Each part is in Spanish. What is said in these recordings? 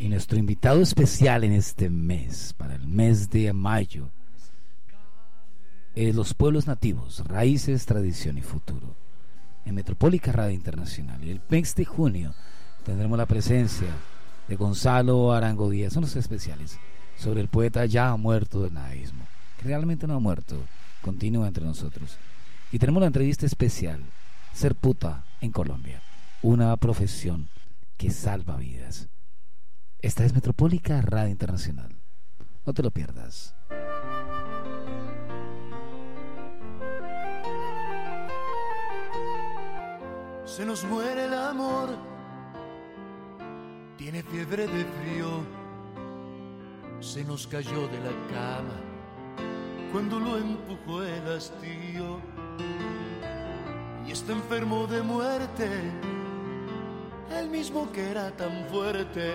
Y nuestro invitado especial en este mes, para el mes de mayo, es los pueblos nativos, raíces, tradición y futuro. En Metropólica Radio Internacional. Y el mes de junio tendremos la presencia de Gonzalo Arango Díaz, unos especiales, sobre el poeta ya muerto del naísmo, que realmente no ha muerto, continúa entre nosotros. Y tenemos la entrevista especial, Ser puta en Colombia, una profesión que salva vidas. Esta es Metropólica Radio Internacional. No te lo pierdas. Se nos muere el amor, tiene fiebre de frío, se nos cayó de la cama cuando lo empujó el hastío y está enfermo de muerte, el mismo que era tan fuerte.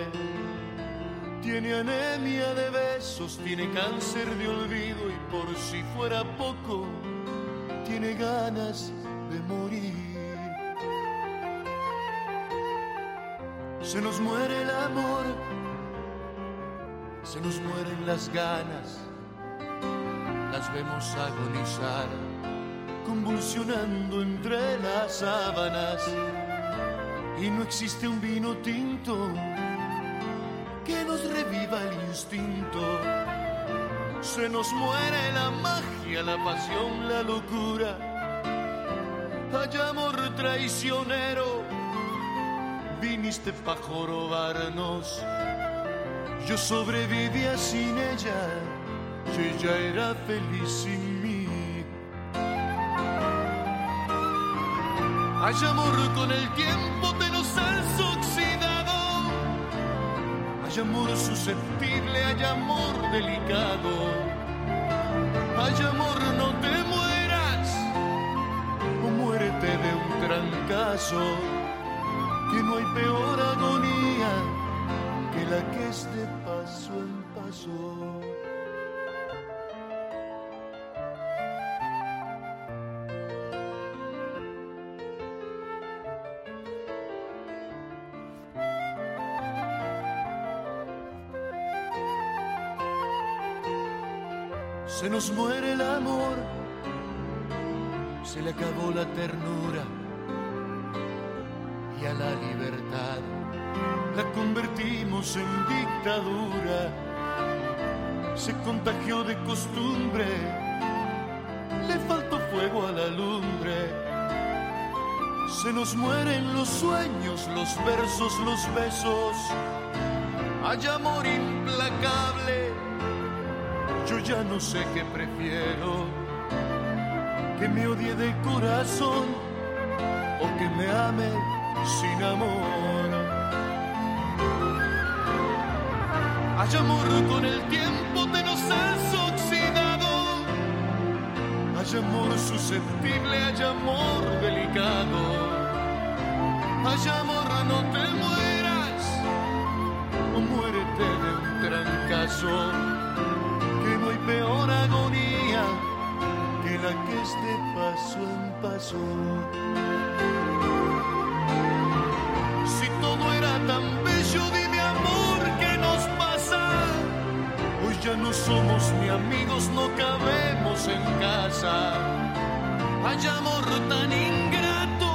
Tiene anemia de besos, tiene cáncer de olvido y por si fuera poco, tiene ganas de morir. Se nos muere el amor, se nos mueren las ganas, las vemos agonizar, convulsionando entre las sábanas. Y no existe un vino tinto que nos reviva el instinto. Se nos muere la magia, la pasión, la locura. Hay amor traicionero viniste pa' jorobarnos. Yo sobrevivía sin ella, y ella era feliz sin mí. Hay amor con el tiempo te Hay amor susceptible, hay amor delicado. Hay amor, no te mueras, o muérete de un trancazo que no hay peor agonía que la que es de paso en paso. Se nos muere el amor, se le acabó la ternura y a la libertad la convertimos en dictadura. Se contagió de costumbre, le faltó fuego a la lumbre. Se nos mueren los sueños, los versos, los besos. Hay amor implacable, yo ya no sé qué prefiero. Que me odie de corazón o que me ame sin amor. Hay amor con el tiempo, nos has oxidado. Hay amor susceptible, hay amor delicado. Hay amor, no te mueras o muérete de un trancazo. Si todo era tan bello, dime amor, ¿qué nos pasa? Hoy ya no somos ni amigos, no cabemos en casa. Hay amor tan ingrato,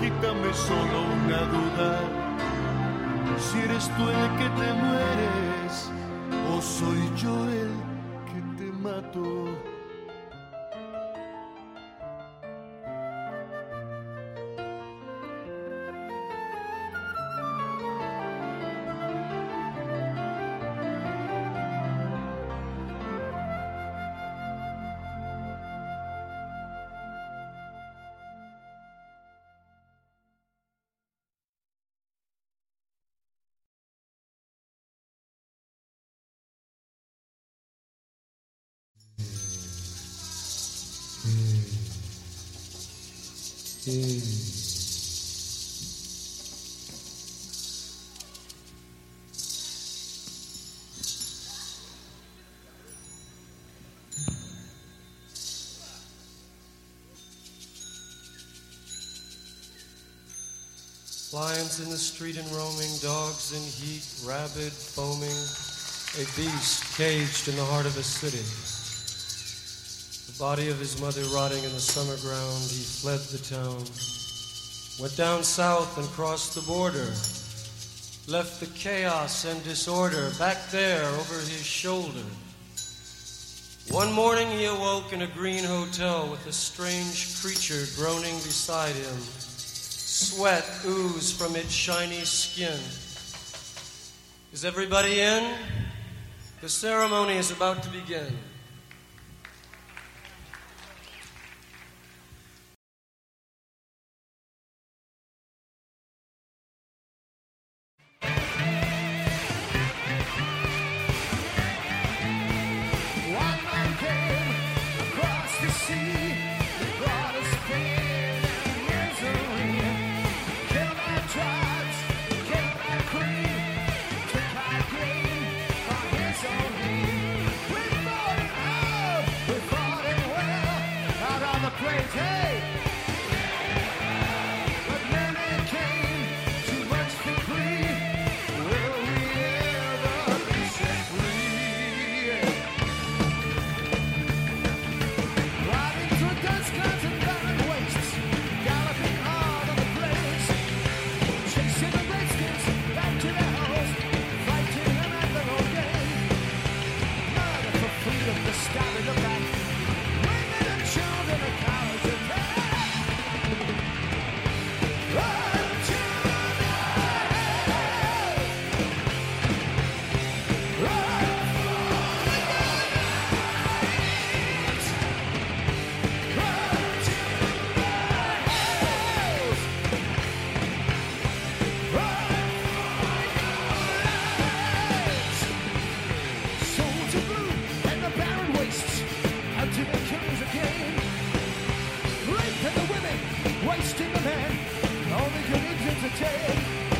quítame solo una duda. Si eres tú el que te mueres, o soy yo el Lions in the street and roaming, dogs in heat, rabid, foaming, a beast caged in the heart of a city. Body of his mother rotting in the summer ground, he fled the town, went down south and crossed the border, left the chaos and disorder back there over his shoulder. One morning he awoke in a green hotel with a strange creature groaning beside him. Sweat oozed from its shiny skin. Is everybody in? The ceremony is about to begin. Christ in the man, all good is a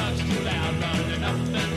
much too loud, running up and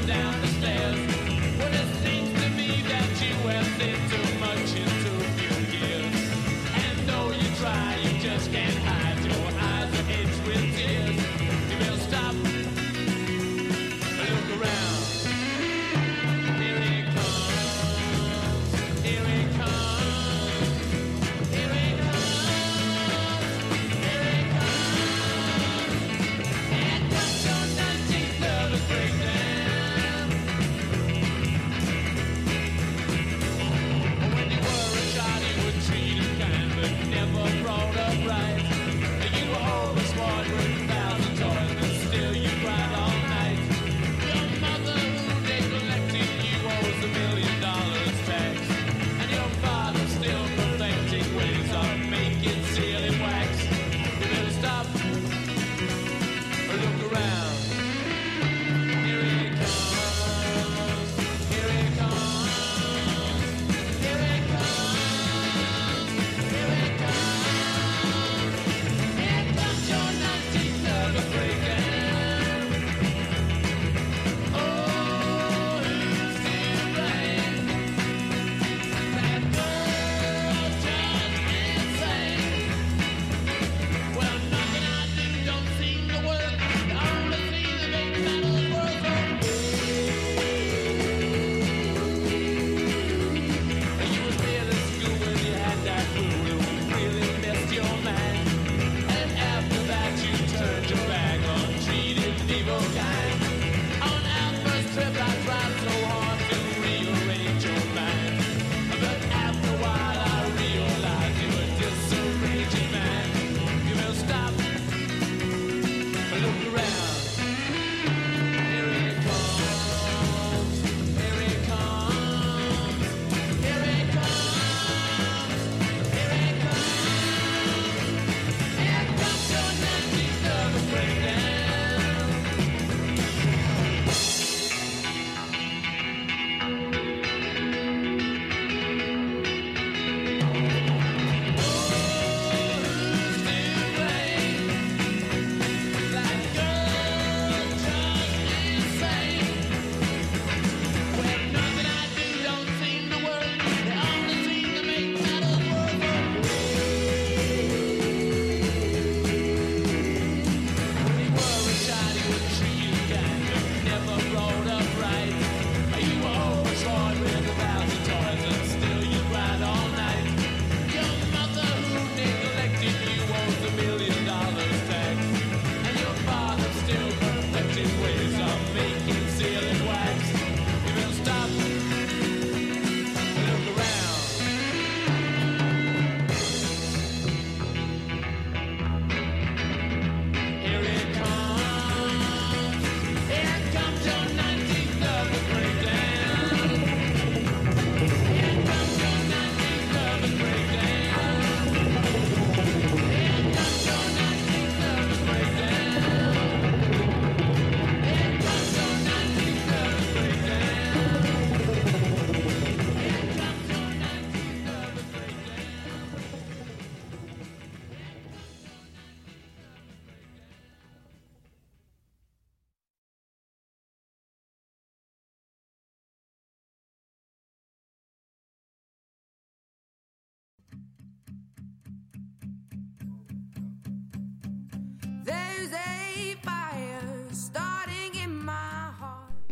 Look around.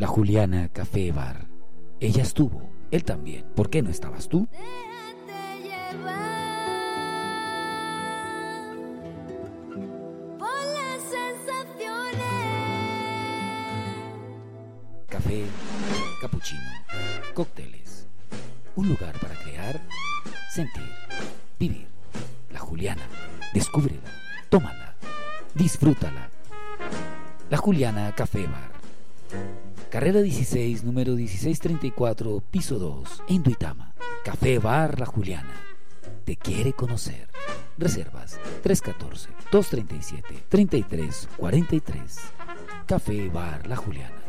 la Juliana Café Bar. Ella estuvo, él también. ¿Por qué no estabas tú? Café, capuchino, cócteles. Un lugar para crear, sentir, vivir. La Juliana. Descúbrela, tómala, disfrútala. La Juliana Café Bar. Carrera 16, número 1634, piso 2, en Duitama. Café Bar La Juliana. Te quiere conocer. Reservas 314-237-3343. Café Bar La Juliana.